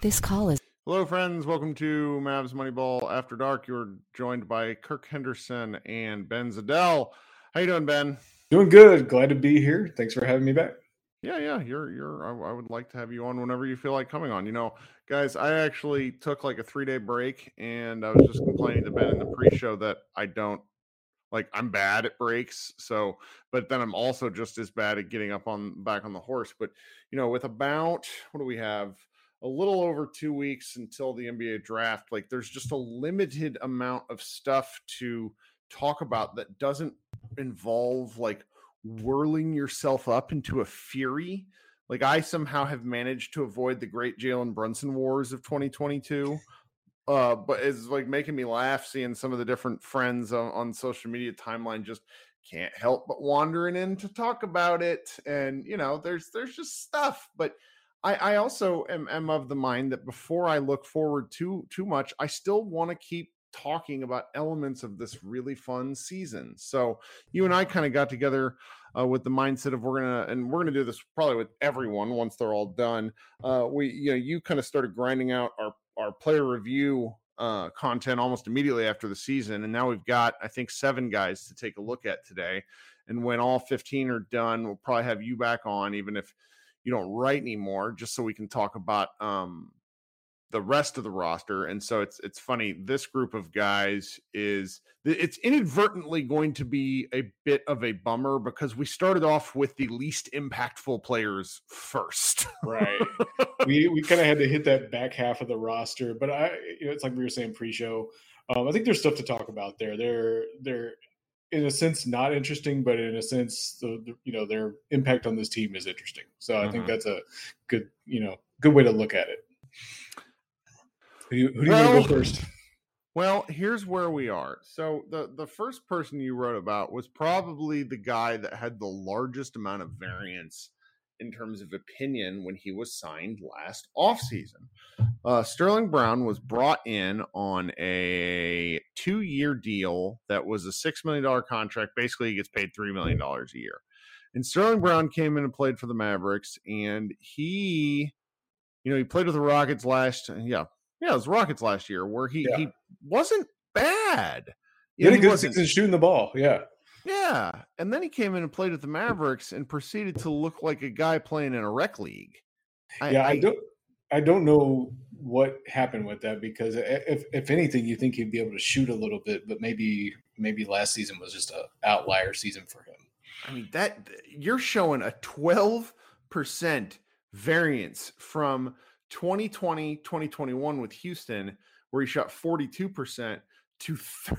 This call is. Hello, friends. Welcome to Mavs Moneyball After Dark. You're joined by Kirk Henderson and Ben Zadell. How you doing, Ben? Doing good. Glad to be here. Thanks for having me back. Yeah, yeah. You're, you're. I, I would like to have you on whenever you feel like coming on. You know, guys, I actually took like a three day break, and I was just complaining to Ben in the pre-show that I don't like I'm bad at breaks. So, but then I'm also just as bad at getting up on back on the horse. But you know, with about what do we have? A little over two weeks until the NBA draft. Like, there's just a limited amount of stuff to talk about that doesn't involve like whirling yourself up into a fury. Like I somehow have managed to avoid the great Jalen Brunson wars of 2022 uh, but it's like making me laugh seeing some of the different friends on, on social media timeline just can't help but wandering in to talk about it. And you know, there's there's just stuff, but I, I also am, am of the mind that before I look forward too too much, I still want to keep talking about elements of this really fun season. So you and I kind of got together uh, with the mindset of we're gonna and we're gonna do this probably with everyone once they're all done. Uh, we you know you kind of started grinding out our our player review uh, content almost immediately after the season, and now we've got I think seven guys to take a look at today. And when all 15 are done, we'll probably have you back on, even if you don't write anymore, just so we can talk about um, the rest of the roster. And so it's it's funny. This group of guys is it's inadvertently going to be a bit of a bummer because we started off with the least impactful players first. right. We we kind of had to hit that back half of the roster, but I you know it's like we were saying pre-show. Um, I think there's stuff to talk about there. They're they're in a sense not interesting, but in a sense the, the you know their impact on this team is interesting. So I mm-hmm. think that's a good you know good way to look at it. Who do you, who do you want to go first? Well, here's where we are. So the the first person you wrote about was probably the guy that had the largest amount of variance in terms of opinion when he was signed last offseason. Uh, Sterling Brown was brought in on a two year deal that was a $6 million contract. Basically, he gets paid $3 million a year. And Sterling Brown came in and played for the Mavericks, and he, you know, he played with the Rockets last, yeah, yeah, it was Rockets last year where he yeah. he wasn't bad. He had a good season shooting the ball. Yeah. Yeah. And then he came in and played with the Mavericks and proceeded to look like a guy playing in a rec league. I, yeah, I, I don't I don't know what happened with that because if if anything, you think he'd be able to shoot a little bit, but maybe maybe last season was just a outlier season for him. I mean that you're showing a 12% variance from 2020, 2021 with Houston, where he shot 42% to 30%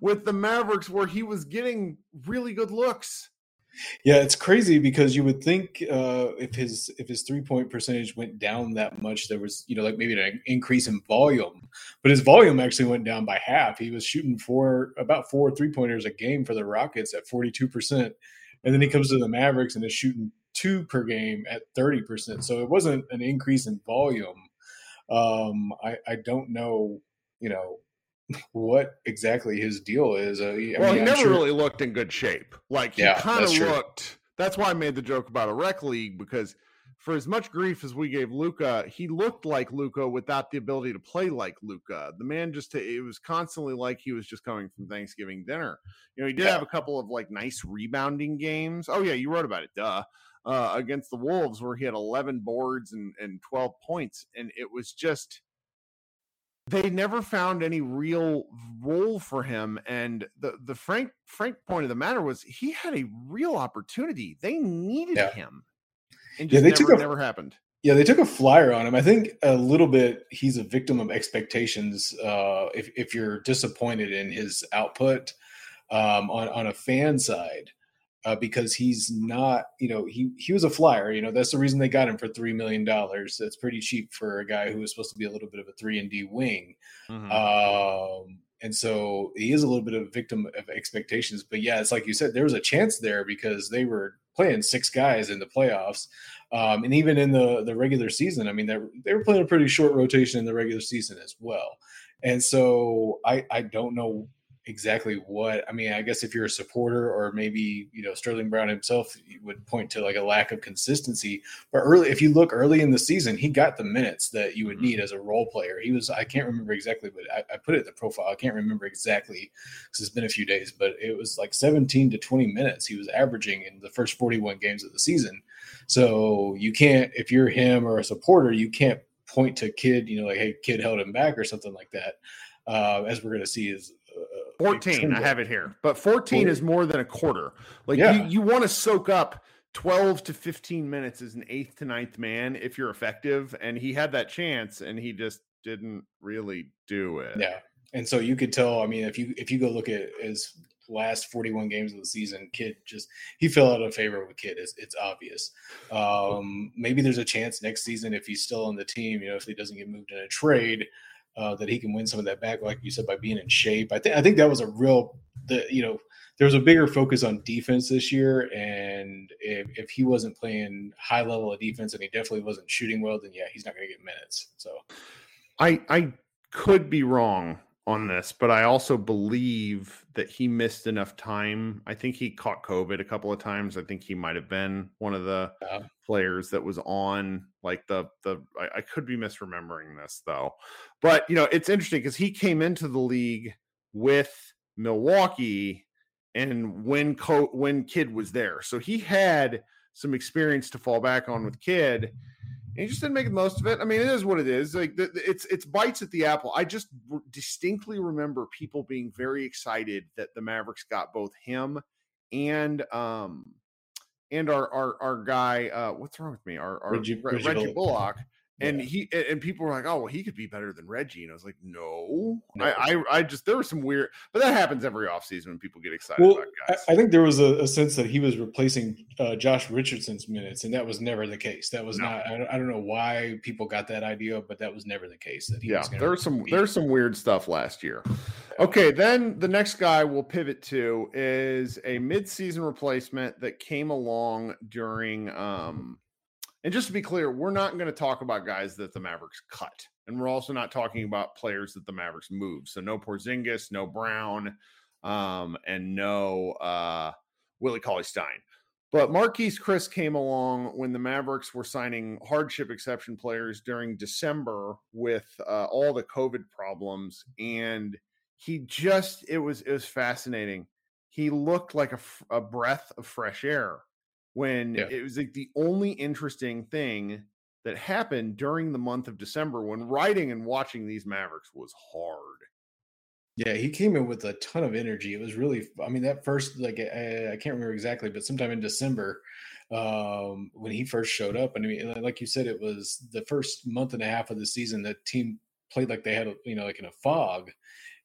with the Mavericks, where he was getting really good looks. Yeah, it's crazy because you would think uh, if his if his three point percentage went down that much, there was you know like maybe an increase in volume, but his volume actually went down by half. He was shooting four about four three pointers a game for the Rockets at forty two percent, and then he comes to the Mavericks and is shooting two per game at 30%. So it wasn't an increase in volume. Um, I, I don't know, you know, what exactly his deal is. Uh, I well, mean, he never sure... really looked in good shape. Like he yeah, kind of looked. That's why I made the joke about a rec league because for as much grief as we gave Luka, he looked like Luka without the ability to play like Luka. The man just it was constantly like he was just coming from Thanksgiving dinner. You know, he did yeah. have a couple of like nice rebounding games. Oh yeah, you wrote about it, duh uh, against the Wolves where he had 11 boards and, and 12 points. And it was just, they never found any real role for him. And the, the frank, frank point of the matter was he had a real opportunity. They needed yeah. him. And yeah, they never, took a, never happened. Yeah, they took a flyer on him. I think a little bit he's a victim of expectations. Uh, if, if you're disappointed in his output um, on, on a fan side, uh, because he's not, you know, he he was a flyer. You know, that's the reason they got him for three million dollars. That's pretty cheap for a guy who was supposed to be a little bit of a three and D wing. Mm-hmm. Um, and so he is a little bit of a victim of expectations. But yeah, it's like you said, there was a chance there because they were playing six guys in the playoffs, um, and even in the the regular season. I mean, they they were playing a pretty short rotation in the regular season as well. And so I I don't know exactly what I mean. I guess if you're a supporter, or maybe you know Sterling Brown himself would point to like a lack of consistency. But early, if you look early in the season, he got the minutes that you would need mm-hmm. as a role player. He was I can't remember exactly, but I, I put it in the profile. I can't remember exactly because it's been a few days, but it was like 17 to 20 minutes he was averaging in the first 41 games of the season. So you can't if you're him or a supporter, you can't point to Kidd, you know, like hey, Kidd held him back or something like that. Uh, as we're going to see is 14 i have it here. But 14 is more than a quarter. Like yeah. you, you want to soak up 12 to 15 minutes as an eighth to ninth man if you're effective and he had that chance and he just didn't really do it. Yeah. And so you could tell i mean if you if you go look at his last 41 games of the season Kidd just he fell out of favor with Kidd it's, it's obvious. Um maybe there's a chance next season if he's still on the team you know if he doesn't get moved in a trade uh, that he can win some of that back, like you said, by being in shape. I think I think that was a real the you know there was a bigger focus on defense this year, and if, if he wasn't playing high level of defense and he definitely wasn't shooting well, then yeah, he's not going to get minutes. So, I I could be wrong on this, but I also believe that he missed enough time. I think he caught COVID a couple of times. I think he might have been one of the yeah. players that was on like the the I, I, could be misremembering this though. But you know, it's interesting because he came into the league with Milwaukee and when Co- when Kidd was there. So he had some experience to fall back on with and he just didn't make the most of it. I mean, it is what it is. Like the, it's it's bites at the apple. I just distinctly remember people being very excited that the Mavericks got both him and um and our our our guy. Uh, what's wrong with me? Our, our Reggie, Reggie, Reggie Bullock and yeah. he and people were like, "Oh, well, he could be better than Reggie," and I was like, "No, no. I, I, I just there was some weird, but that happens every offseason when people get excited well, about guys. I, I think there was a, a, sense that he was replacing uh, Josh Richardson's minutes, and that was never the case. That was no. not. I, I, don't know why people got that idea, but that was never the case. That yeah, there's some there's some weird stuff last year. Okay, then the next guy we'll pivot to is a midseason replacement that came along during um and just to be clear, we're not going to talk about guys that the Mavericks cut. And we're also not talking about players that the Mavericks move. So no Porzingis, no Brown, um, and no uh, Willie Cauley Stein. But Marquese Chriss came along when the Mavericks were signing hardship exception players during December with uh, all the COVID problems, and he just it was it was fascinating. He looked like a, a breath of fresh air when yeah. it was like the only interesting thing that happened during the month of December when writing and watching these Mavericks was hard. Yeah, he came in with a ton of energy. It was really, I mean, that first, like, I, I can't remember exactly, but sometime in December, um, when he first showed up, and I mean, like you said, it was the first month and a half of the season. The team played like they had, a, you know, like in a fog,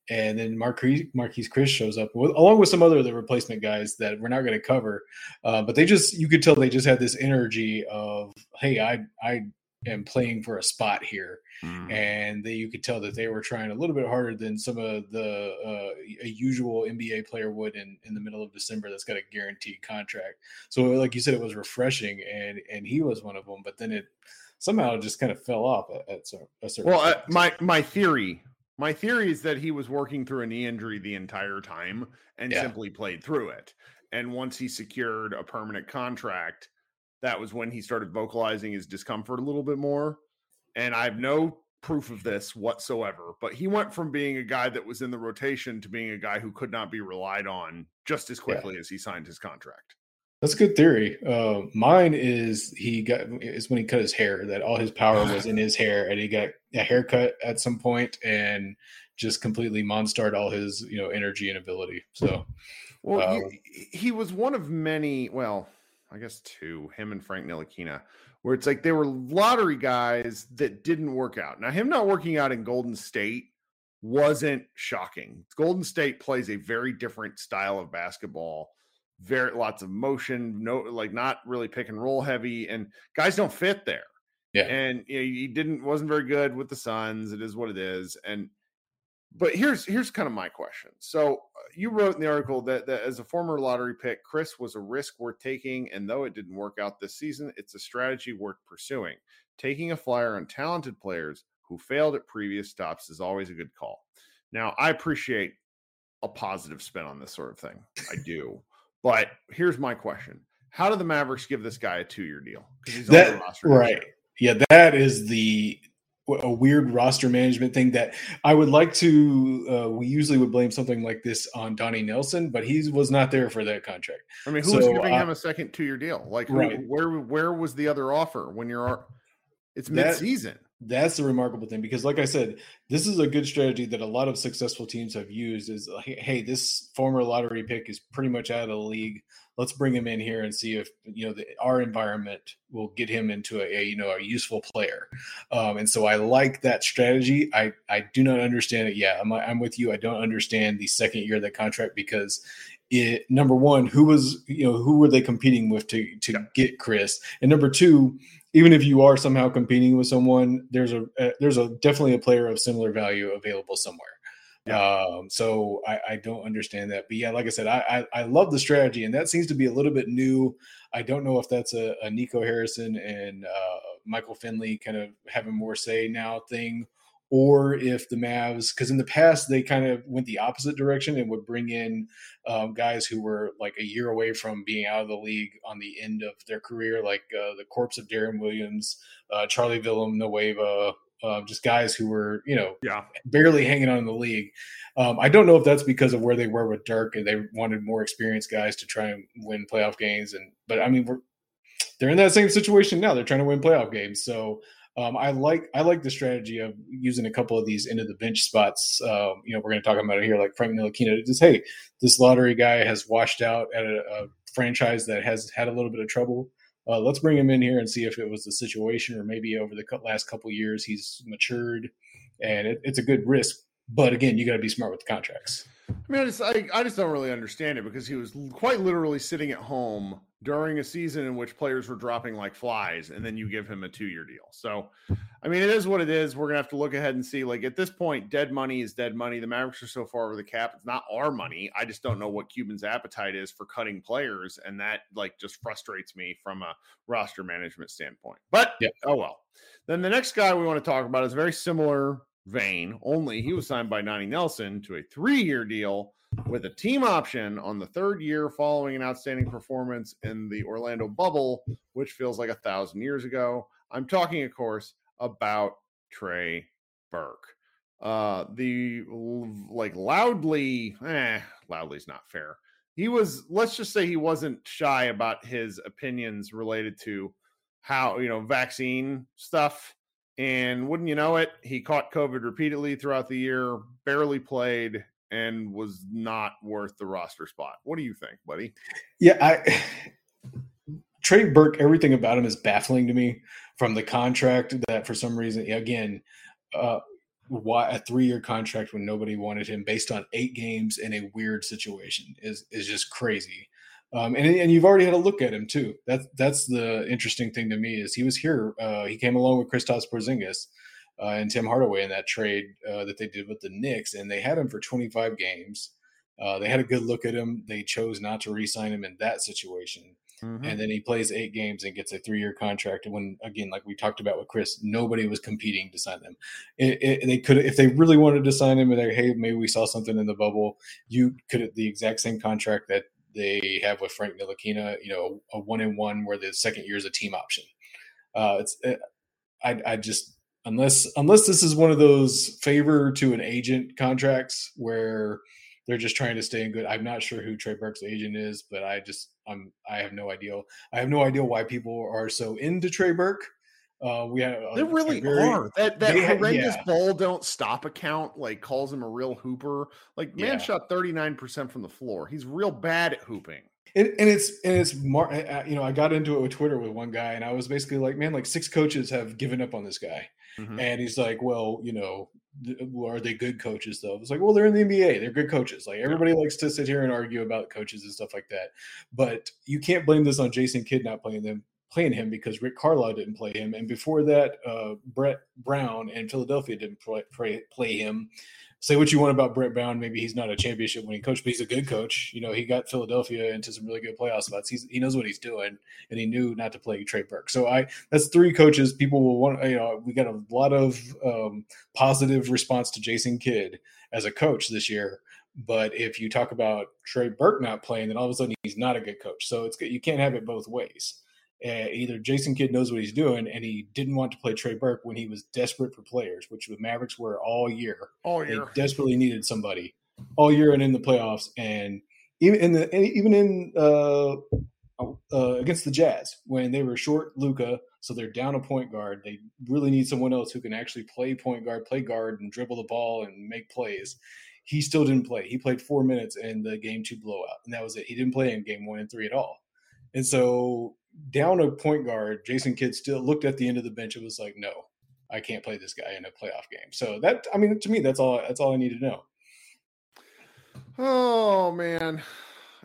and then Marquese, Marquese Chriss shows up with, along with some other of the replacement guys that we're not going to cover. Uh, but they just you could tell they just had this energy of hey, I I am playing for a spot here, mm. and they, you could tell that they were trying a little bit harder than some of the uh, a usual NBA player would in in the middle of December that's got a guaranteed contract. So like you said, it was refreshing, and and he was one of them. But then it somehow just kind of fell off at, at a certain. Well, uh, my my theory my theory is that he was working through a knee injury the entire time and yeah. simply played through it. And once he secured a permanent contract, that was when he started vocalizing his discomfort a little bit more. And I have no proof of this whatsoever, but he went from being a guy that was in the rotation to being a guy who could not be relied on just as quickly yeah. as he signed his contract. That's a good theory. Uh, mine is he got is when he cut his hair that all his power was in his hair, and he got a haircut at some point and just completely monstered all his you know energy and ability. So, well, um, he, he, was one of many. Well, I guess two. Him and Frank Ntilikina, where it's like they were lottery guys that didn't work out. Now, him not working out in Golden State wasn't shocking. Golden State plays a very different style of basketball very lots of motion, no like not really pick and roll heavy, and guys don't fit there. Yeah, and you know, he didn't wasn't very good with the Suns. It is what it is, and but here's here's kind of my question. So uh, you wrote in the article that, that as a former lottery pick, Chriss was a risk worth taking, and though it didn't work out this season, it's a strategy worth pursuing. Taking a flyer on talented players who failed at previous stops is always a good call. Now, I appreciate a positive spin on this sort of thing. I do. But here's my question: How do the Mavericks give this guy a two-year deal? He's that, on the roster. Right. Yeah, that is the a weird roster management thing that I would like to. Uh, we usually would blame something like this on Donnie Nelson, but he was not there for that contract. I mean, who so, was giving uh, him a second two-year deal? Like, who, where where was the other offer when you're? It's mid-season. That, that's the remarkable thing because like i said this is a good strategy that a lot of successful teams have used is hey this former lottery pick is pretty much out of the league. Let's bring him in here and see if you know the, our environment will get him into a, a you know a useful player. Um, and so i like that strategy. I i do not understand it yeah I'm, I'm with you. I don't understand the second year of that contract because it number one who was you know who were they competing with to to yeah. get Chriss? And number two even if you are somehow competing with someone, there's a, a there's a definitely a player of similar value available somewhere. Yeah. Um, so I, I, don't understand that, but yeah, like I said, I, I, I love the strategy, and that seems to be a little bit new. I don't know if that's a, a Nico Harrison and uh, Michael Finley kind of having more say now thing, or if the Mavs, because in the past they kind of went the opposite direction and would bring in um, guys who were like a year away from being out of the league on the end of their career, like uh, the corpse of Deron Williams, uh, Charlie Villanueva, uh, just guys who were, you know, yeah. barely hanging on in the league. Um, I don't know if that's because of where they were with Dirk and they wanted more experienced guys to try and win playoff games. And but I mean, we're they're in that same situation now. They're trying to win playoff games, so um, I like I like the strategy of using a couple of these into the bench spots. Um, you know, we're going to talk about it here, like Frank Ntilikina. Just hey, this lottery guy has washed out at a, a franchise that has had a little bit of trouble. Uh, let's bring him in here and see if it was the situation, or maybe over the last couple years he's matured, and it, it's a good risk. But again, you got to be smart with the contracts. I mean, I just I, I just don't really understand it because he was quite literally sitting at home during a season in which players were dropping like flies, and then you give him a two-year deal. So, I mean, it is what it is. We're gonna have to look ahead and see. Like at this point, dead money is dead money. The Mavericks are so far over the cap; it's not our money. I just don't know what Cuban's appetite is for cutting players, and that like just frustrates me from a roster management standpoint. But yeah. oh well. Then the next guy we want to talk about is very similar vein, only he was signed by Donnie Nelson to a three year deal with a team option on the third year following an outstanding performance in the Orlando bubble, which feels like a thousand years ago. I'm talking, of course, about Trey Burke. Uh, the like loudly, eh, loudly is not fair. He was, let's just say he wasn't shy about his opinions related to how, you know, vaccine stuff and wouldn't you know it, he caught COVID repeatedly throughout the year, barely played, and was not worth the roster spot. What do you think, buddy? Yeah, I Trey Burke, everything about him is baffling to me from the contract that for some reason, again, uh, why a three year contract when nobody wanted him based on eight games in a weird situation is is just crazy. Um, and and you've already had a look at him too. That's that's the interesting thing to me is he was here. Uh, he came along with Kristaps Porzingis uh, and Tim Hardaway in that trade uh, that they did with the Knicks, and they had him for 25 games. Uh, they had a good look at him. They chose not to re-sign him in that situation. Mm-hmm. And then he plays eight games and gets a three-year contract. And when again, like we talked about with Chriss, nobody was competing to sign them. It, it, they could, if they really wanted to sign him, and they, hey, maybe we saw something in the bubble. You could the exact same contract that they have with Frank Ntilikina, you know, a one in one where the second year is a team option. Uh, it's it, eh, I, I just unless unless this is one of those favor to an agent contracts where they're just trying to stay in good. I'm not sure who Trey Burke's agent is, but I just I'm I have no idea. I have no idea why people are so into Trey Burke. Uh, we had they really very, are that that horrendous yeah. ball don't stop account like calls him a real hooper. Like man yeah. shot thirty nine percent from the floor. He's real bad at hooping. And, and it's and it's more. You know, I got into it with Twitter with one guy, and I was basically like, man, like six coaches have given up on this guy, mm-hmm. and he's like, well, you know, are they good coaches though? It's like, well, they're in the NBA. They're good coaches. Like everybody likes to sit here and argue about coaches and stuff like that. But you can't blame this on Jason Kidd not playing them playing him because Rick Carlisle didn't play him, and before that, uh, Brett Brown and Philadelphia didn't play, play, play him. Say what you want about Brett Brown, maybe he's not a championship winning coach, but he's a good coach. You know, he got Philadelphia into some really good playoff spots. He's, he knows what he's doing, and he knew not to play Trey Burke. So I that's three coaches. People will want. You know, we got a lot of um, positive response to Jason Kidd as a coach this year But if you talk about Trey Burke not playing, then all of a sudden he's not a good coach. So it's you can't have it both ways. Uh, either Jason Kidd knows what he's doing, and he didn't want to play Trey Burke when he was desperate for players, which the Mavericks were all year. All year, they desperately needed somebody all year and in the playoffs, and even in the even in uh, uh, against the Jazz when they were short Luka, so they're down a point guard. They really need someone else who can actually play point guard, play guard, and dribble the ball and make plays. He still didn't play. He played four minutes in the game two blowout, and that was it. He didn't play in game one and three at all. And so down a point guard, Jason Kidd still looked at the end of the bench and was like, "No, I can't play this guy in a playoff game." So that, I mean, to me, that's all. That's all I need to know. Oh man,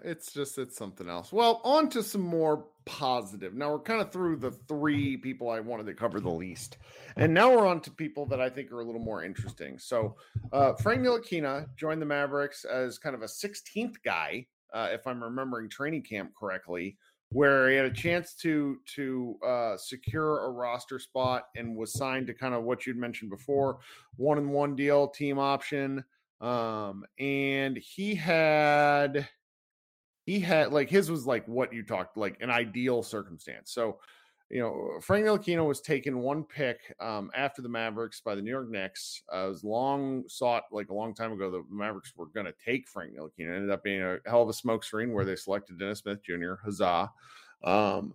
it's just it's something else. Well, on to some more positive. Now we're kind of through the three people I wanted to cover the least, and now we're on to people that I think are a little more interesting. So, uh, Frank Ntilikina joined the Mavericks as kind of a 16th guy, uh, if I'm remembering training camp correctly where he had a chance to to uh, secure a roster spot and was signed to kind of what you'd mentioned before, one and one deal, team option. Um, and he had he had like his was like what you talked like an ideal circumstance. So you know, Frank Ntilikina was taken one pick um, after the Mavericks by the New York Knicks. Uh, it was long sought, like a long time ago, the Mavericks were going to take Frank Ntilikina. It ended up being a hell of a smokescreen where they selected Dennis Smith Jr. Huzzah! Um,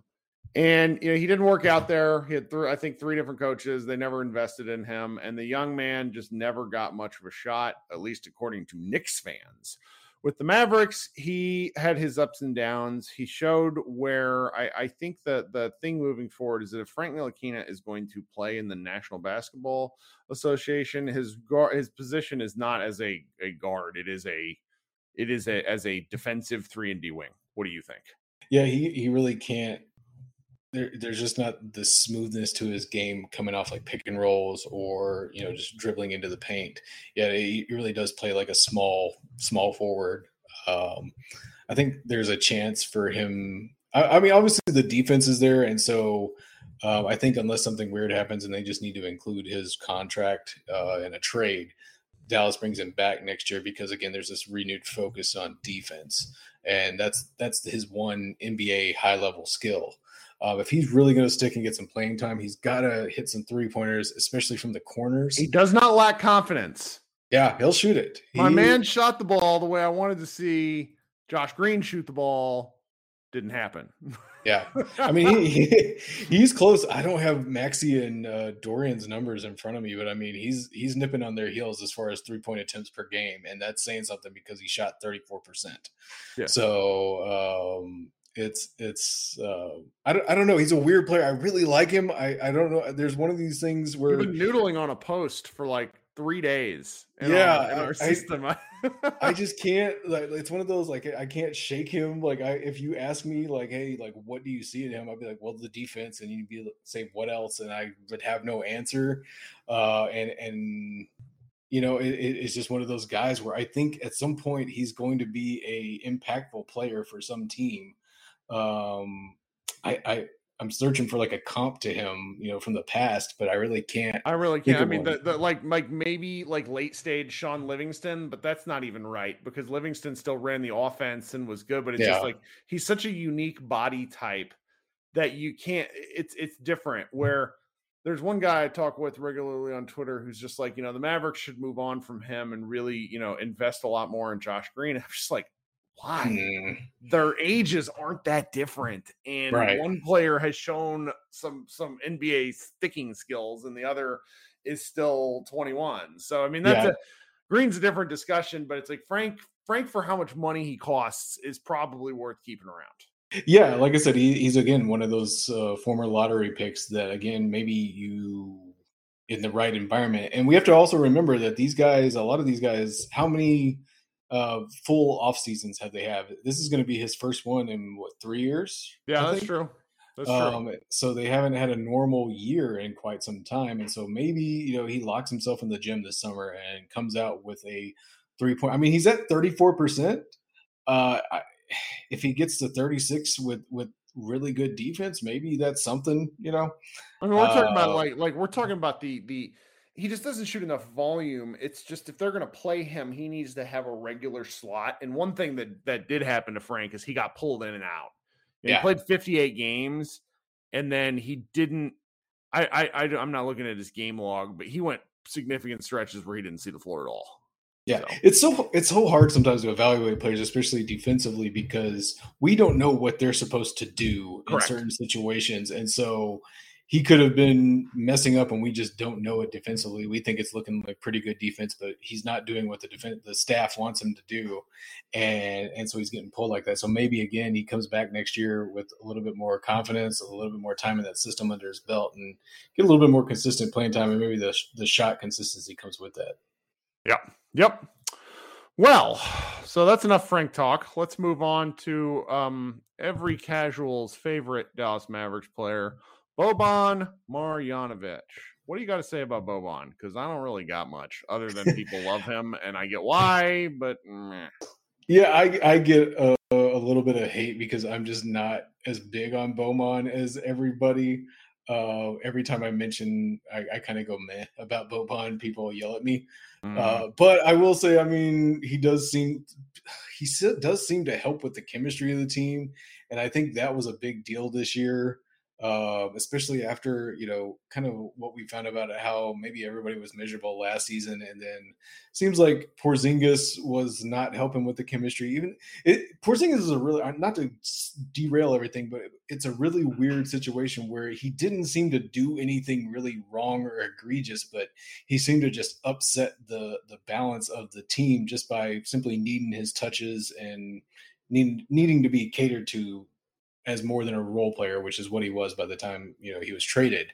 and you know he didn't work out there. He had, th- I think, three different coaches. They never invested in him, and the young man just never got much of a shot, at least according to Knicks fans with the Mavericks, he had his ups and downs. He showed where I, I think that the thing moving forward is that if Frank Ntilikina is going to play in the National Basketball Association, his guard his position is not as a, a guard. It is a it is a as a defensive three and D wing. What do you think? Yeah, he, he really can't there, there's just not the smoothness to his game coming off like pick and rolls or you know just dribbling into the paint. Yeah, he really does play like a small small forward. Um, I think there's a chance for him. I, I mean, obviously the defense is there, and so um, I think unless something weird happens and they just need to include his contract uh, in a trade, Dallas brings him back next year because again, there's this renewed focus on defense, and that's that's his one NBA high level skill. Uh, if he's really going to stick and get some playing time, he's got to hit some three pointers, especially from the corners. He does not lack confidence. Yeah, he'll shoot it. My man shot the ball the way I wanted to see Josh Green shoot the ball. Didn't happen. yeah, I mean he, he, he's close. I don't have Maxi and uh, Dorian's numbers in front of me, but I mean he's he's nipping on their heels as far as three point attempts per game, and that's saying something because he shot thirty four percent. So um, it's it's uh, I don't I don't know. He's a weird player. I really like him. I I don't know. There's one of these things where You've been noodling on a post for like three days. yeah, our, in our I, system. I, I just can't. Like, it's one of those like I can't shake him. Like, I if you ask me like, hey, like, what do you see in him? I'd be like, well, the defense, and you'd be say what else, and I would have no answer. Uh, and and you know, it, it's just one of those guys where I think at some point he's going to be a impactful player for some team um, I, I I'm searching for like a comp to him, you know, from the past, but I really can't. I really can't. I mean, the, the, like like maybe like late stage Shaun Livingston, but that's not even right because Livingston still ran the offense and was good, but it's yeah. just like he's such a unique body type that you can't. It's it's different. Where there's one guy I talk with regularly on Twitter who's just like, you know, the Mavericks should move on from him and really, you know, invest a lot more in Josh Green. I'm just like, why? Mm. Their ages aren't that different, and right. one player has shown some some NBA sticking skills, and the other is still 21. So I mean, that's yeah. a Green's a different discussion, but it's like Frank Frank for how much money he costs is probably worth keeping around. Yeah, like I said, he, he's again one of those uh, former lottery picks that again maybe you in the right environment, and we have to also remember that these guys, a lot of these guys, how many uh, full off seasons have they have. This is going to be his first one in what three years? Yeah, that's true. That's um, true. So they haven't had a normal year in quite some time, and so maybe you know he locks himself in the gym this summer and comes out with a three point. I mean, he's at thirty four percent. Uh, if he gets to thirty six with with really good defense, maybe that's something. You know, I mean, we're talking about uh, like like we're talking about the the he just doesn't shoot enough volume. It's just if they're going to play him, he needs to have a regular slot. And one thing that that did happen to Frank is he got pulled in and out. yeah. He played 58 games, and then he didn't. I, I I I'm not looking at his game log, but he went significant stretches where he didn't see the floor at all. Yeah, so. it's so it's so hard sometimes to evaluate players, especially defensively, because we don't know what they're supposed to do Correct. in certain situations, and so he could have been messing up, and we just don't know it defensively. We think it's looking like pretty good defense, but he's not doing what the defense the staff wants him to do, and and so he's getting pulled like that. So maybe again he comes back next year with a little bit more confidence, a little bit more time in that system under his belt, and get a little bit more consistent playing time, and maybe the the shot consistency comes with that. Yeah. Yep. Well, so that's enough Frank talk. Let's move on to um, every casual's favorite Dallas Mavericks player, Boban Marjanovic. What do you got to say about Boban? Because I don't really got much other than people love him, and I get why, but meh. yeah, I I get a, a, little bit of hate because I'm just not as big on Boban as everybody. Uh, every time I mention, I, I kind of go meh about Boban. People yell at me. Mm. Uh, but I will say, I mean, he does seem he does seem to help with the chemistry of the team, and I think that was a big deal this year uh, especially after you know kind of what we found about how maybe everybody was miserable last season, and then seems like Porzingis was not helping with the chemistry. Even it, Porzingis is a really not to derail everything, but it's a really weird situation where he didn't seem to do anything really wrong or egregious, but he seemed to just upset the the balance of the team just by simply needing his touches and need, needing to be catered to as more than a role player, which is what he was by the time you know he was traded.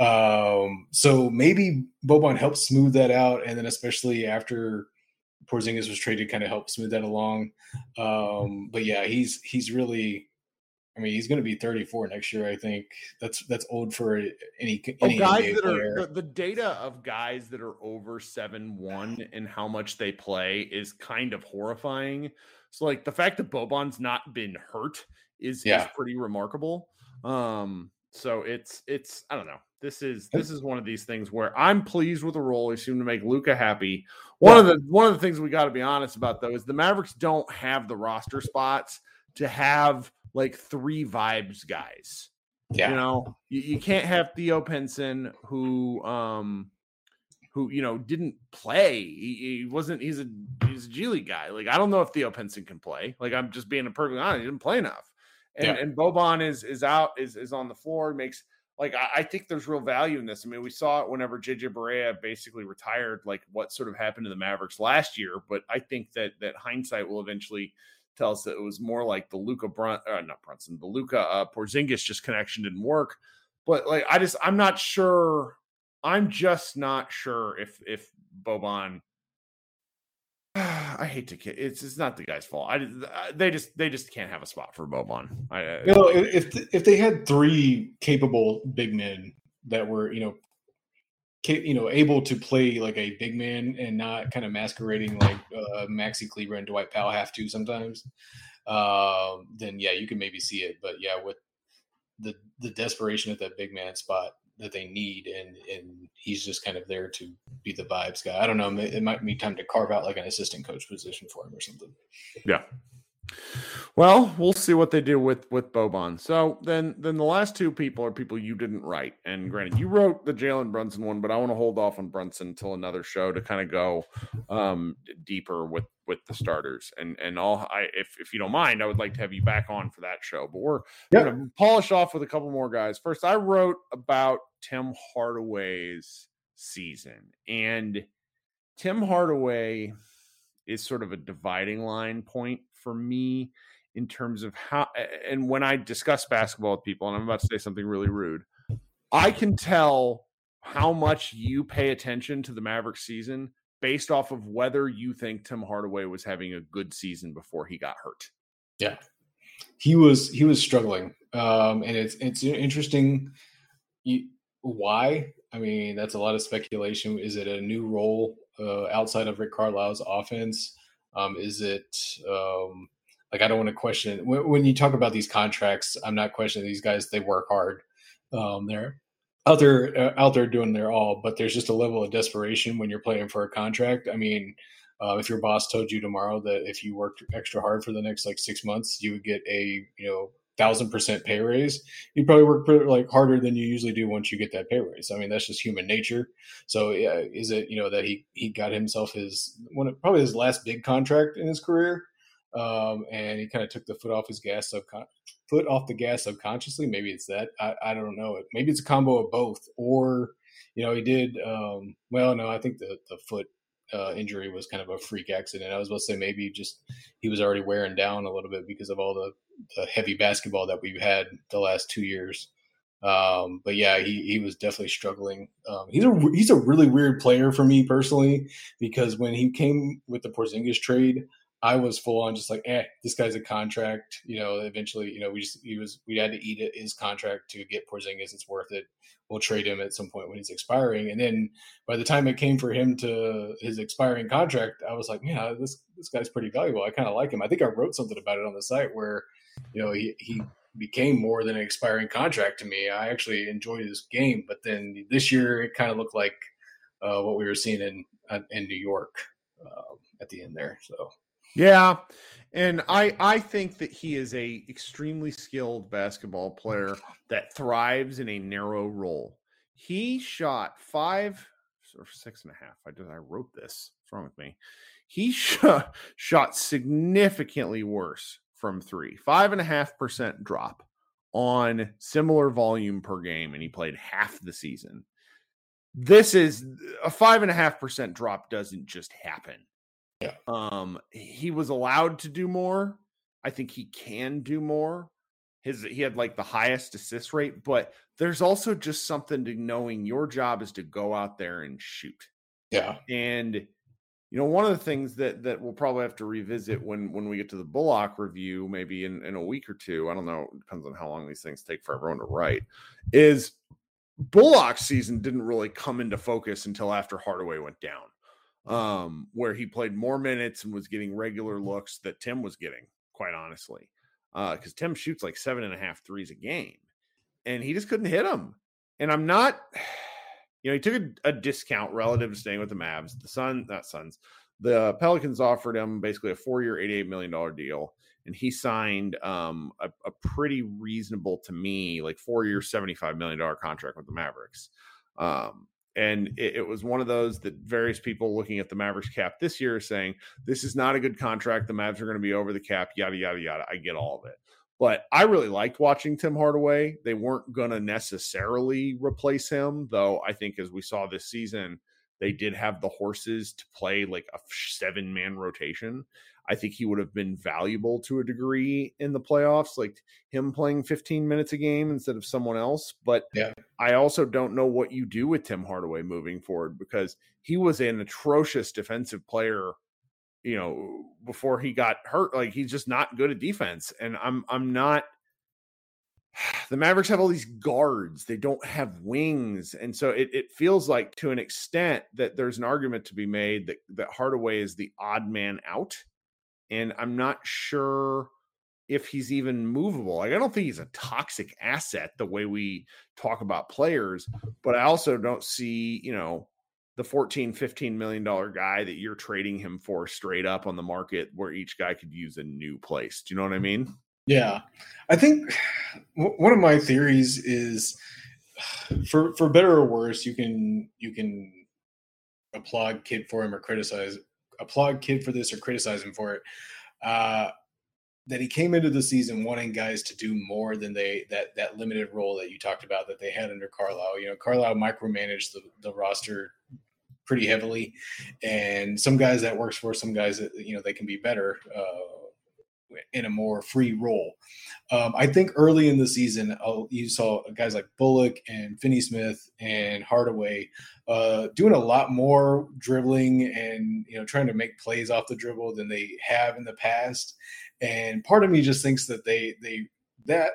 Um, so maybe Boban helped smooth that out, and then especially after Porzingis was traded, kind of helped smooth that along. Um, but yeah, he's he's really. I mean, he's going to be 34 next year. I think that's that's old for any oh, any guys NBA that player. are the, the, data of guys that are over seven one and how much they play is kind of horrifying. So, like the fact that Boban's not been hurt is yeah. is pretty remarkable. Um, so it's it's I don't know. This is this is one of these things where I'm pleased with the role. He seemed to make Luka happy. One yeah. of the one of the things we got to be honest about though is the Mavericks don't have the roster spots to have like three vibes guys. Yeah. You know, you, you can't have Theo Pinson who um who you know didn't play. He, he, wasn't. He's a he's a G League guy. Like I don't know if Theo Pinson can play. Like I'm just being a perfectly honest. He didn't play enough and, yeah. and Boban is is out is is on the floor makes like I, I, think there's real value in this. I mean, we saw it whenever JJ Barea basically retired, like what sort of happened to the Mavericks last year. But I think that that hindsight will eventually tell us that it was more like the Luka Brun, uh, not Brunson, the Luka uh, Porzingis just connection didn't work. But like, I just I'm not sure. I'm just not sure if if Boban I hate to it's it's not the guy's fault. I uh, they just they just can't have a spot for Boban. I, you know, if if they had three capable big men that were you know you know able to play like a big man and not kind of masquerading like uh, Maxi Kleber and Dwight Powell have to sometimes, uh, then yeah, you can maybe see it. But yeah, with the the desperation at that big man spot, that they need, and and he's just kind of there to be the vibes guy. I don't know. It might be time to carve out like an assistant coach position for him or something. Yeah. Well, we'll see what they do with with Boban. So then, then the last two people are people you didn't write. And granted, you wrote the Jalen Brunson one, but I want to hold off on Brunson until another show to kind of go um, deeper with with the starters. And and all I, if if you don't mind, I would like to have you back on for that show. But we're yep. going to polish off with a couple more guys. First, I wrote about Tim Hardaway's season, and Tim Hardaway is sort of a dividing line point for me in terms of how and when I discuss basketball with people, and I'm about to say something really rude, I can tell how much you pay attention to the Mavericks season based off of whether you think Tim Hardaway was having a good season before he got hurt. Yeah. He was he was struggling. Um and it's it's interesting why. I mean, that's a lot of speculation. Is it a new role uh, outside of Rick Carlisle's offense? Um, is it um, like I don't want to question when, when, you talk about these contracts? I'm not questioning these guys; they work hard. Um, they're out there uh, out there doing their all, but there's just a level of desperation when you're playing for a contract. I mean, uh, if your boss told you tomorrow that if you worked extra hard for the next like six months, you would get a you know thousand percent pay raise, you'd probably work pretty, like harder than you usually do once you get that pay raise. I mean, that's just human nature. So, yeah, is it you know that he he got himself his one probably his last big contract in his career, um, and he kind of took the foot off his gas subcon- foot off the gas subconsciously. Maybe it's that I, I don't know. Maybe it's a combo of both, or you know, he did. Um, well, no, I think the the foot uh, injury was kind of a freak accident. I was about to say maybe just he was already wearing down a little bit because of all the, the heavy basketball that we've had the last two years. Um, but yeah, he, he was definitely struggling. Um, he's a he's a really weird player for me personally because when he came with the Porzingis trade, I was full on just like, eh, this guy's a contract. You know, eventually, you know, we just he was we had to eat his contract to get Porzingis. It's worth it. We'll trade him at some point when he's expiring. And then by the time it came for him to his expiring contract, I was like, yeah, this this guy's pretty valuable. I kind of like him. I think I wrote something about it on the site where, you know, he he became more than an expiring contract to me. I actually enjoyed his game, but then this year it kind of looked like uh, what we were seeing in in New York uh, at the end there. So yeah. And I I think that he is a extremely skilled basketball player that thrives in a narrow role. He shot five or six and a half. I did I wrote this. What's wrong with me? He shot, shot significantly worse from three. Five and a half percent drop on similar volume per game, and he played half the season. This is a five and a half percent drop doesn't just happen yeah. Um, he was allowed to do more. I think he can do more. His he had like the highest assist rate, but there's also just something to knowing your job is to go out there and shoot. Yeah. And you know, one of the things that that we'll probably have to revisit when when we get to the Bullock review, maybe in, in a week or two. I don't know, it depends on how long these things take for everyone to write, is Bullock's season didn't really come into focus until after Hardaway went down um, where he played more minutes and was getting regular mm-hmm. looks that Tim was getting, quite honestly. Because uh, Tim shoots like seven and a half threes a game, and he just couldn't hit them. And I'm not, you know, he took a, a discount relative to staying with the Mavs. The Sun, not Suns, the Pelicans offered him basically a four-year, $88 million deal, and he signed um, a, a pretty reasonable to me, like four-year, $75 million contract with the Mavericks. Um, and it, it, was one of those that various people looking at the Mavericks cap this year are saying, this is not a good contract. The Mavs are going to be over the cap, yada, yada, yada. I get all of it. But I really liked watching Tim Hardaway. They weren't going to necessarily replace him, though I think as we saw this season, they did have the horses to play like a seven man rotation. I think he would have been valuable to a degree in the playoffs, like him playing 15 minutes a game instead of someone else. But yeah. I also don't know what you do with Tim Hardaway moving forward because he was an atrocious defensive player, you know, before he got hurt. Like he's just not good at defense. And I'm I'm not the Mavericks have all these guards. They don't have wings. And so it, it feels like to an extent that there's an argument to be made that, that Hardaway is the odd man out and I'm not sure if he's even movable. Like I don't think he's a toxic asset the way we talk about players, but I also don't see, you know, the 14 15 million dollar guy that you're trading him for straight up on the market where each guy could use a new place. Do you know what I mean? Yeah. I think one of my theories is for for better or worse, you can you can applaud Kidd for him or criticize applaud Kidd for this or criticize him for it. Uh, that he came into the season wanting guys to do more than they that that limited role that you talked about that they had under Carlisle. You know, Carlisle micromanaged the, the roster pretty heavily, and some guys that works for, some guys that you know they can be better. Uh, in a more free role. Um, I think early in the season, uh, you saw guys like Bullock and Finney Smith and Hardaway uh, doing a lot more dribbling and you know trying to make plays off the dribble than they have in the past. And part of me just thinks that they they that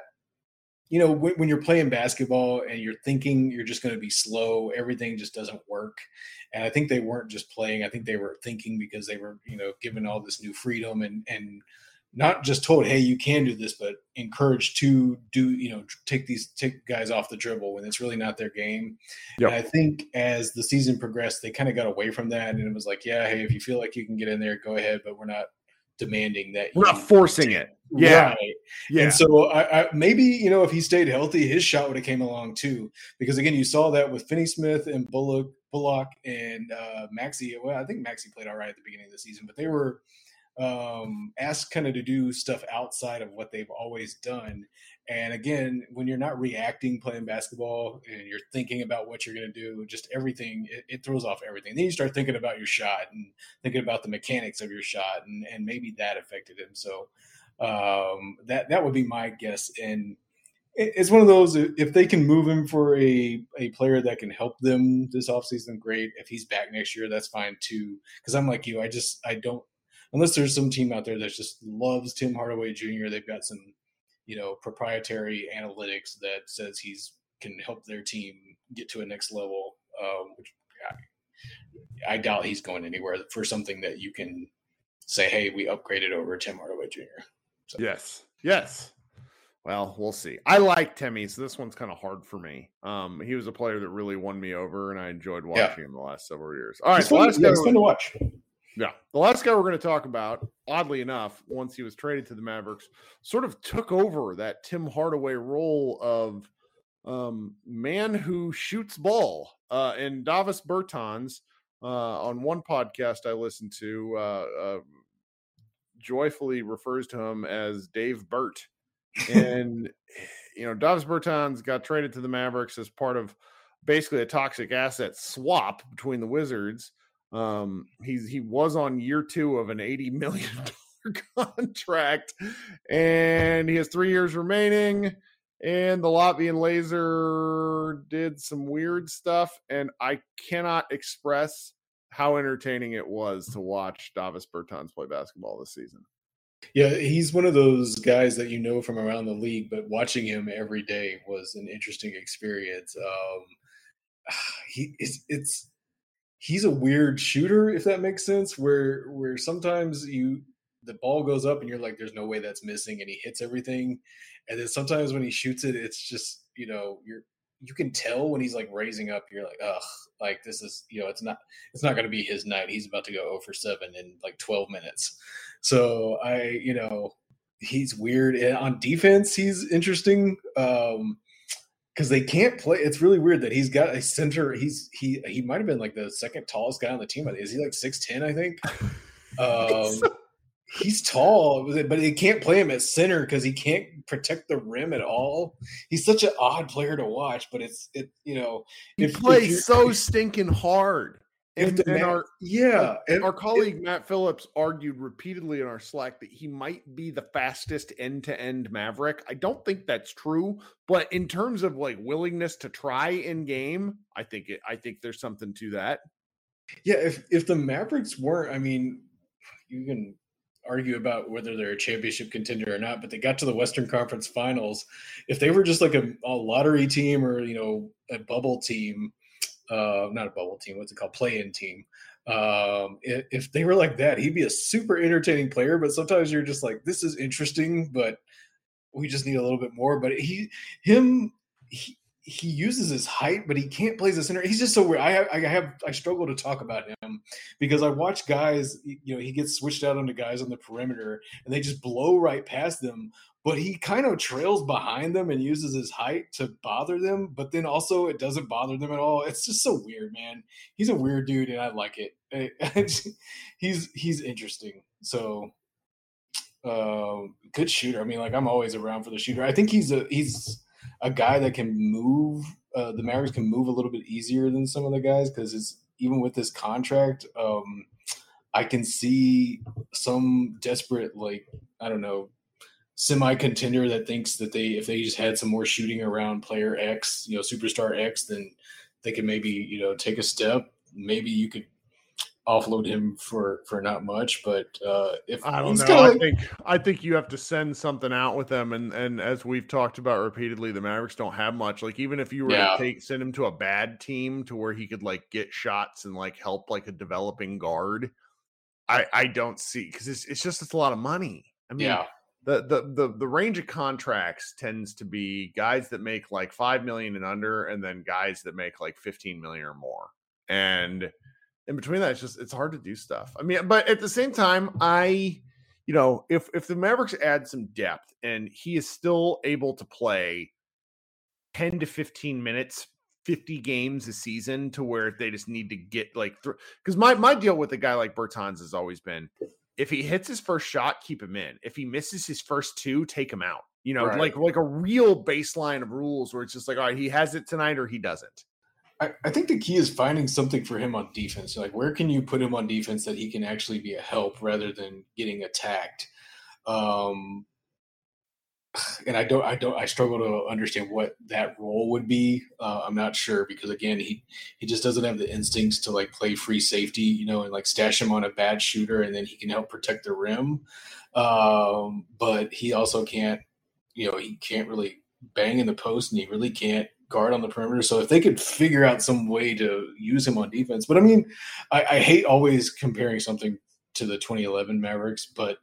you know when, when you're playing basketball and you're thinking you're just going to be slow, everything just doesn't work. And I think they weren't just playing; I think they were thinking because they were you know given all this new freedom and and not just told, "Hey, you can do this," but encouraged to do, you know, take these take guys off the dribble when it's really not their game. Yep. And I think as the season progressed, they kind of got away from that, and it was like, "Yeah, hey, if you feel like you can get in there, go ahead," but we're not demanding that. We're not forcing it. Yeah, right. yeah. And so I, I, maybe you know if he stayed healthy, his shot would have came along too. Because again, you saw that with Finney Smith and Bullock, Bullock and uh, Maxi. Well, I think Maxi played all right at the beginning of the season, but they were um, asked kind of to do stuff outside of what they've always done. And again, when you're not reacting playing basketball and you're thinking about what you're going to do, just everything, it, it, throws off everything. Then you start thinking about your shot and thinking about the mechanics of your shot, and, and maybe that affected him. So um, that that would be my guess. And it's one of those if they can move him for a, a player that can help them this offseason, great. If he's back next year, that's fine too. Because I'm like you, I just I don't unless there's some team out there that just loves Tim Hardaway Jr. They've got some, you know, proprietary analytics that says he's can help their team get to a next level. Um, which I, I doubt he's going anywhere for something that you can say, "Hey, we upgraded over Tim Hardaway Jr." So. Yes, yes. Well, we'll see. I like Timmy, so this one's kind of hard for me. Um, he was a player that really won me over, and I enjoyed watching yeah. him the last several years. All right, it's fun, yeah, it's fun to watch. Yeah. The last guy we're going to talk about, oddly enough, once he was traded to the Mavericks, sort of took over that Tim Hardaway role of um, man who shoots ball. Uh, and Davis Bertans, uh, on one podcast I listened to, uh, uh joyfully refers to him as Dave Burt. And, you know, Davis Bertans got traded to the Mavericks as part of basically a toxic asset swap between the Wizards. Um, he's he was on year two of an eighty million dollar contract, and he has three years remaining. And the Latvian Laser did some weird stuff, and I cannot express how entertaining it was to watch Davis Bertans play basketball this season. Yeah, he's one of those guys that you know from around the league, but watching him every day was an interesting experience. Um, he it's, it's he's a weird shooter, if that makes sense. Where where sometimes you the ball goes up and you're like, there's no way that's missing, and he hits everything. And then sometimes when he shoots it, it's just you know you're you can tell when he's like raising up. You're like, ugh, like this is you know it's not it's not going to be his night. He's about to go 0 for seven in like 12 minutes. So I you know he's weird and on defense he's interesting. Um, because they can't play. It's really weird that he's got a center. He's he he might have been like the second tallest guy on the team. Is he like six ten? I think. Um, he's tall, but he can't play him at center because he can't protect the rim at all. He's such an odd player to watch, but it's it you know he if, plays if so stinking hard. And, and our yeah, and, our colleague Matt Phillips argued repeatedly in our Slack that he might be the fastest end-to-end Maverick. I don't think that's true, but in terms of like willingness to try in game, I think it. I think there's something to that. Yeah, if if the Mavericks weren't, I mean, you can argue about whether they're a championship contender or not, but they got to the Western Conference Finals. If they were just like a, a lottery team or you know a bubble team uh, not a bubble team. What's it called? Play-in team. Um, if, if they were like that, he'd be a super entertaining player. But sometimes you're just like, this is interesting, but we just need a little bit more. But he, him, he, he uses his height, but he can't play as a center. He's just so weird. I, have, I have I struggle to talk about him because I watch guys. You know, he gets switched out onto guys on the perimeter, and they just blow right past them but he kind of trails behind them and uses his height to bother them, but then also it doesn't bother them at all. It's just so weird, man. He's a weird dude, and I like it. he's he's interesting. So, uh, good shooter. I mean, like I'm always around for the shooter. I think he's a he's a guy that can move. Uh, the Mavericks can move a little bit easier than some of the guys because it's even with this contract. Um, I can see some desperate, like I don't know, semi contender that thinks that they if they just had some more shooting around player X, you know, superstar X, then they could maybe you know take a step. Maybe you could offload him for for not much, but uh, if I don't know, I think I think you have to send something out with them, and and as we've talked about repeatedly, the Mavericks don't have much. Like even if you were yeah. to take send him to a bad team to where he could like get shots and like help like a developing guard, I I don't see because it's it's just it's a lot of money. I mean, yeah. The, the the the range of contracts tends to be guys that make like five million and under, and then guys that make like fifteen million or more. And in between that, it's just it's hard to do stuff. I mean, but at the same time, I you know, if if the Mavericks add some depth and he is still able to play 10 to 15 minutes 50 games a season to where they just need to get like because my my deal with a guy like Bertans has always been if he hits his first shot, keep him in. If he misses his first two, take him out. You know, right. like like a real baseline of rules where it's just like, all right, he has it tonight or he doesn't. I, I think the key is finding something for him on defense. Like where can you put him on defense that he can actually be a help rather than getting attacked? Um, and I don't, I don't, I struggle to understand what that role would be. Uh, I'm not sure because again, he he just doesn't have the instincts to like play free safety, you know, and like stash him on a bad shooter, and then he can help protect the rim. Um, but he also can't, you know, he can't really bang in the post, and he really can't guard on the perimeter. So if they could figure out some way to use him on defense, but I mean, I, I hate always comparing something to the 2011 Mavericks, but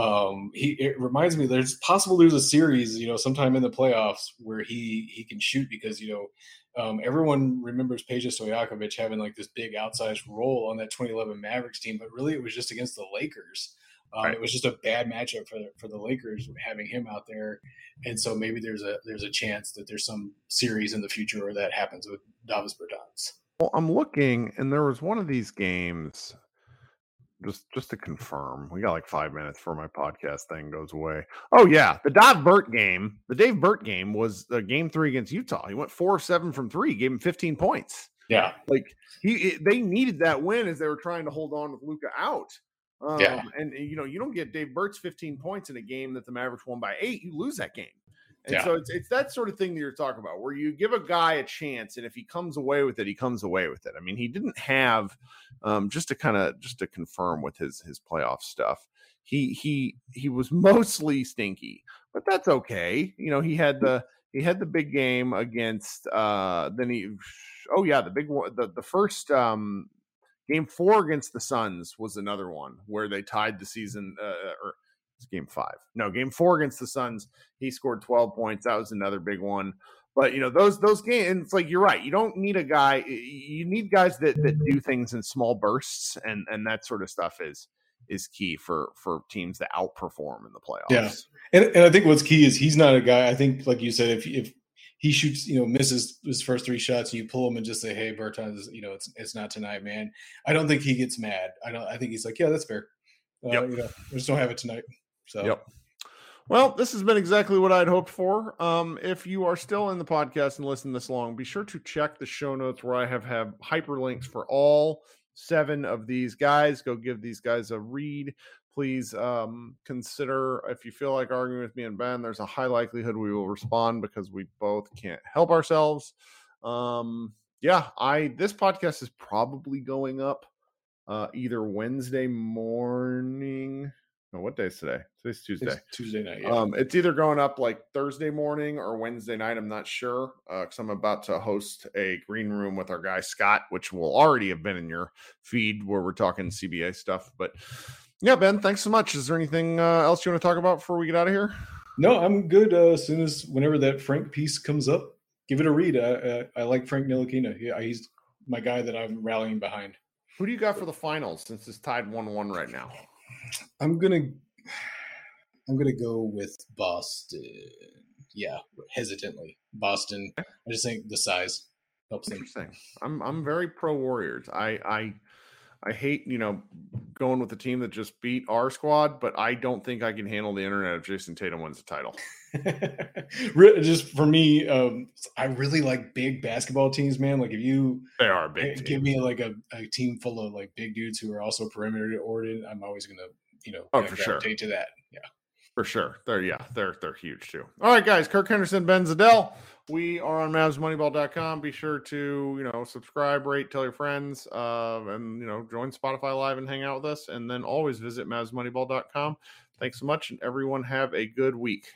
um he it reminds me there's possible there's a series you know sometime in the playoffs where he he can shoot because you know um, everyone remembers Peja Stojakovic having like this big outsized role on that 2011 Mavericks team, but really it was just against the Lakers. Um, right. It was just a bad matchup for the, for the Lakers having him out there, and so maybe there's a there's a chance that there's some series in the future where that happens with Davis Bertans. Well, I'm looking, and there was one of these games just just to confirm, we got like five minutes before my podcast thing goes away. Oh yeah, the Dave Burt game, the Dave Burt game was the game three against Utah. He went four of seven from three, gave him 15 points. Yeah, like he it, they needed that win as they were trying to hold on with Luka out. Um, yeah, and you know you don't get Dave Burt's 15 points in a game that the Mavericks won by eight, you lose that game. And yeah. so it's it's that sort of thing that you're talking about, where you give a guy a chance, and if he comes away with it, he comes away with it. I mean, he didn't have um, just to kind of just to confirm with his his playoff stuff. He he he was mostly stinky, but that's okay. You know, he had the he had the big game against uh then he oh yeah the big one the, the first um game four against the suns was another one where they tied the season uh, or game five. No, game four against the Suns, he scored 12 points. That was another big one. But you know, those those games, it's like you're right. You don't need a guy. You need guys that that do things in small bursts, and and that sort of stuff is is key for for teams that outperform in the playoffs. Yeah, and and I think what's key is he's not a guy. I think, like you said, if if he shoots, you know, misses his first three shots, and you pull him and just say, "Hey, Bertans, you know, it's it's not tonight, man." I don't think he gets mad. I don't. I think he's like, "Yeah, that's fair." Uh, yep. You know, I just don't have it tonight. So, yep. Well, this has been exactly what I'd hoped for. Um, if you are still in the podcast and listen this long, be sure to check the show notes where I have have hyperlinks for all seven of these guys. Go give these guys a read. Please um, consider if you feel like arguing with me and Ben, there's a high likelihood we will respond because we both can't help ourselves. Um, yeah, I this podcast is probably going up uh, either Wednesday morning no, what day is today? Today's Tuesday. It's Tuesday night. Yeah. Um, it's either going up like Thursday morning or Wednesday night. I'm not sure because uh, I'm about to host a green room with our guy Scott, which will already have been in your feed where we're talking CBA stuff. But yeah, Ben, thanks so much. Is there anything uh, else you want to talk about before we get out of here? No, I'm good. Uh, as soon as whenever that Frank piece comes up, give it a read. I, I, I like Frank Ntilikina. Yeah, he's my guy that I'm rallying behind. Who do you got for the finals since it's tied one one right now? I'm gonna I'm gonna go with Boston. Yeah, hesitantly. Boston. I just think the size helps them. Interesting. I'm I'm very pro Warriors. I I I hate, you know, going with the team that just beat our squad, but I don't think I can handle the internet if Jayson Tatum wins the title. just for me, um, I really like big basketball teams, man. Like if you they are big, give team. me like a, a, team full of like big dudes who are also perimeter oriented, I'm always gonna, you know, oh, for sure. to that. For sure. They're yeah, they're they're huge too. All right, guys. Kirk Henderson, Ben Zadell. We are on MavsMoneyball.com. Be sure to, you know, subscribe, rate, tell your friends, uh, and you know, join Spotify Live and hang out with us. And then always visit MavsMoneyball.com. Thanks so much, and everyone have a good week.